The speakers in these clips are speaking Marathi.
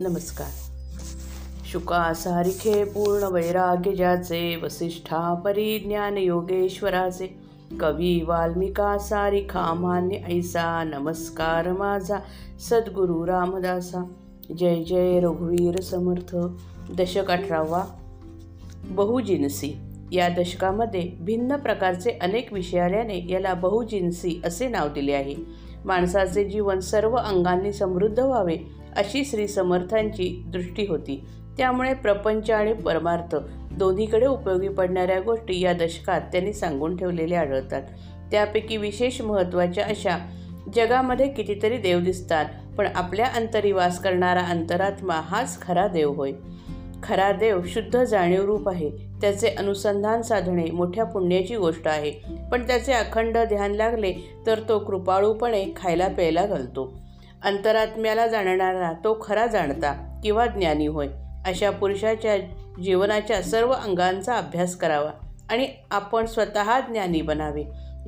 नमस्कार. शुकासारिखे पूर्ण वैराग्य ज्याचे वसिष्ठा परिज्ञान योगेश्वराचे कवी वाल्मिका सारिखा मान्य ऐसा नमस्कार माझा सद्गुरू रामदासा. जय जय रघुवीर समर्थ. दशक अठरावा. बहुजिनसी. या दशकामध्ये भिन्न प्रकारचे अनेक विषय आल्याने याला बहुजिन्सी असे नाव दिले आहे. माणसाचे जीवन सर्व अंगांनी समृद्ध व्हावे अशी श्री समर्थांची दृष्टी होती. त्यामुळे प्रपंच आणि परमार्थ दोन्हीकडे उपयोगी पडणाऱ्या गोष्टी या दशकात त्यांनी सांगून ठेवलेल्या आढळतात. त्यापैकी विशेष महत्त्वाच्या अशा जगामध्ये कितीतरी देव दिसतात पण आपल्या अंतरी वास करणारा अंतरात्मा हाच खरा देव होय. खरा देव शुद्ध जाणीव रूप आहे. त्याचे अनुसंधान साधणे मोठ्या पुण्याची गोष्ट आहे. पण त्याचे अखंड ध्यान लागले तर तो कृपाळूपणे खायला प्यायला घालतो. अंतरात्म्याला जाणणारा तो खरा जाणता किंवा ज्ञानी होय. अशा पुरुषाच्या जीवनाच्या सर्व अंगांचा अभ्यास करावा आणि आपण स्वतः ज्ञानी बनावे.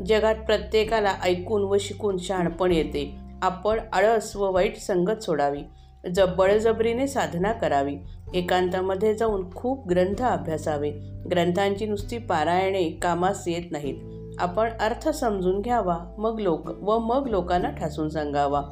जगात प्रत्येकाला ऐकून व शिकून शहाणपण येते. आपण आळस व वाईट संगत सोडावी. जब बळजबरीने साधना करावी एकांतामध्ये जाऊन खूप ग्रंथ अभ्यासावे. ग्रंथांची नुसती पारायणे कामास येत नाहीत. आपण अर्थ समजून घ्यावा मग लोक व मग लोकांना ठासून सांगावा.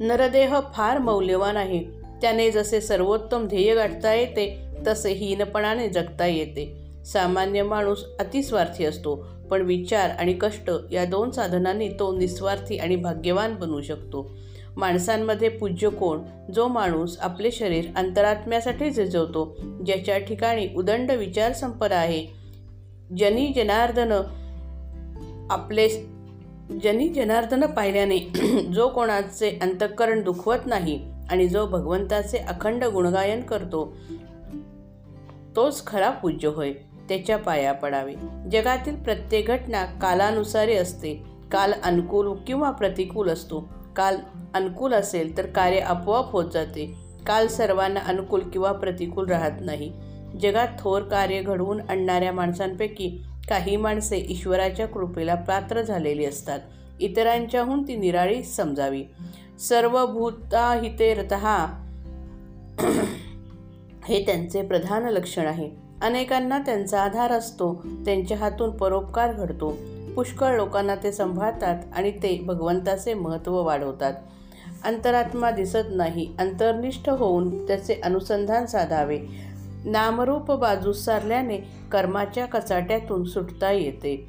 नरदेह फार मौल्यवान आहे. त्याने जसे सर्वोत्तम ध्येय गाठता येते तसे हीनपणाने जगता येते. सामान्य माणूस अतिस्वार्थी असतो पण विचार आणि कष्ट या दोन साधनांनी तो निस्वार्थी आणि भाग्यवान बनू शकतो. माणसांमध्ये पूज्य कोण? जो माणूस आपले शरीर अंतरात्म्यासाठी झिजवतो ज्याच्या ठिकाणी उदंड विचार संपदा आहे. जनी जनार्दन आपले जनी जनार्दन पाहिल्याने जो कोणाचे अंतःकरण दुखवत नाही आणि जो भगवंताचे अखंड गुणगायन करतो तोच खरा पूज्य होय त्याच्या पाया पडावे. जगातील प्रत्येक घटना कालानुसारी असते. काल अनुकूल किंवा प्रतिकूल असतो. काल अनुकूल असेल तर कार्य आपोआप होत जाते. काल सर्वांना अनुकूल किंवा प्रतिकूल राहत नाही. जगात थोर कार्य घडवून आणणाऱ्या माणसांपैकी काही माणसे ईश्वराच्या कृपेला पात्र झालेली असतात. इतरांच्याहून ती निराळी समजावी. सर्व भूताहिते हे त्यांचे प्रधान लक्षण आहे. अनेकांना त्यांचा आधार असतो. त्यांच्या हातून परोपकार घडतो. पुष्कळ लोकांना ते सांभाळतात आणि ते भगवंताचे महत्त्व वाढवतात. अंतरात्मा दिसत नाही अंतर्निष्ठ होऊन त्याचे अनुसंधान साधावे. नामरूप बाजूस सारल्याने कर्माच्या कचाट्यातून सुटता येते.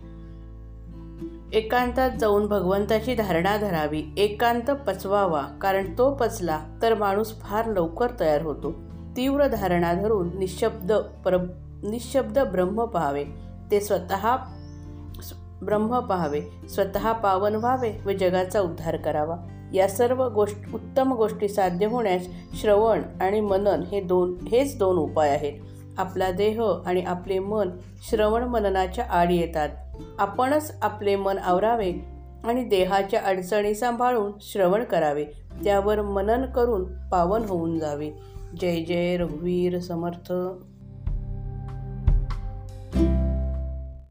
एकांतात जाऊन भगवंताची धारणा धरावी एकांत पचवावा कारण तो पचला तर माणूस फार लवकर तयार होतो. तीव्र धारणा धरून निशब्द पर निशब्द ब्रह्म पाहावे. ते स्वतः ब्रह्म पाहावे स्वतः पावन व्हावे व जगाचा उद्धार करावा. या सर्व गोष्ट उत्तम गोष्टी साध्य होण्यास श्रवण आणि मनन हे दोन हेच दोन उपाय आहेत. आपला देह आणि आपले मन श्रवण मननाच्या आड येतात. आपणच आपले मन आवरावे आणि देहाच्या अडचणी सांभाळून श्रवण करावे. त्यावर मनन करून पावन होऊन जावे. जय जय रघुवीर समर्थ.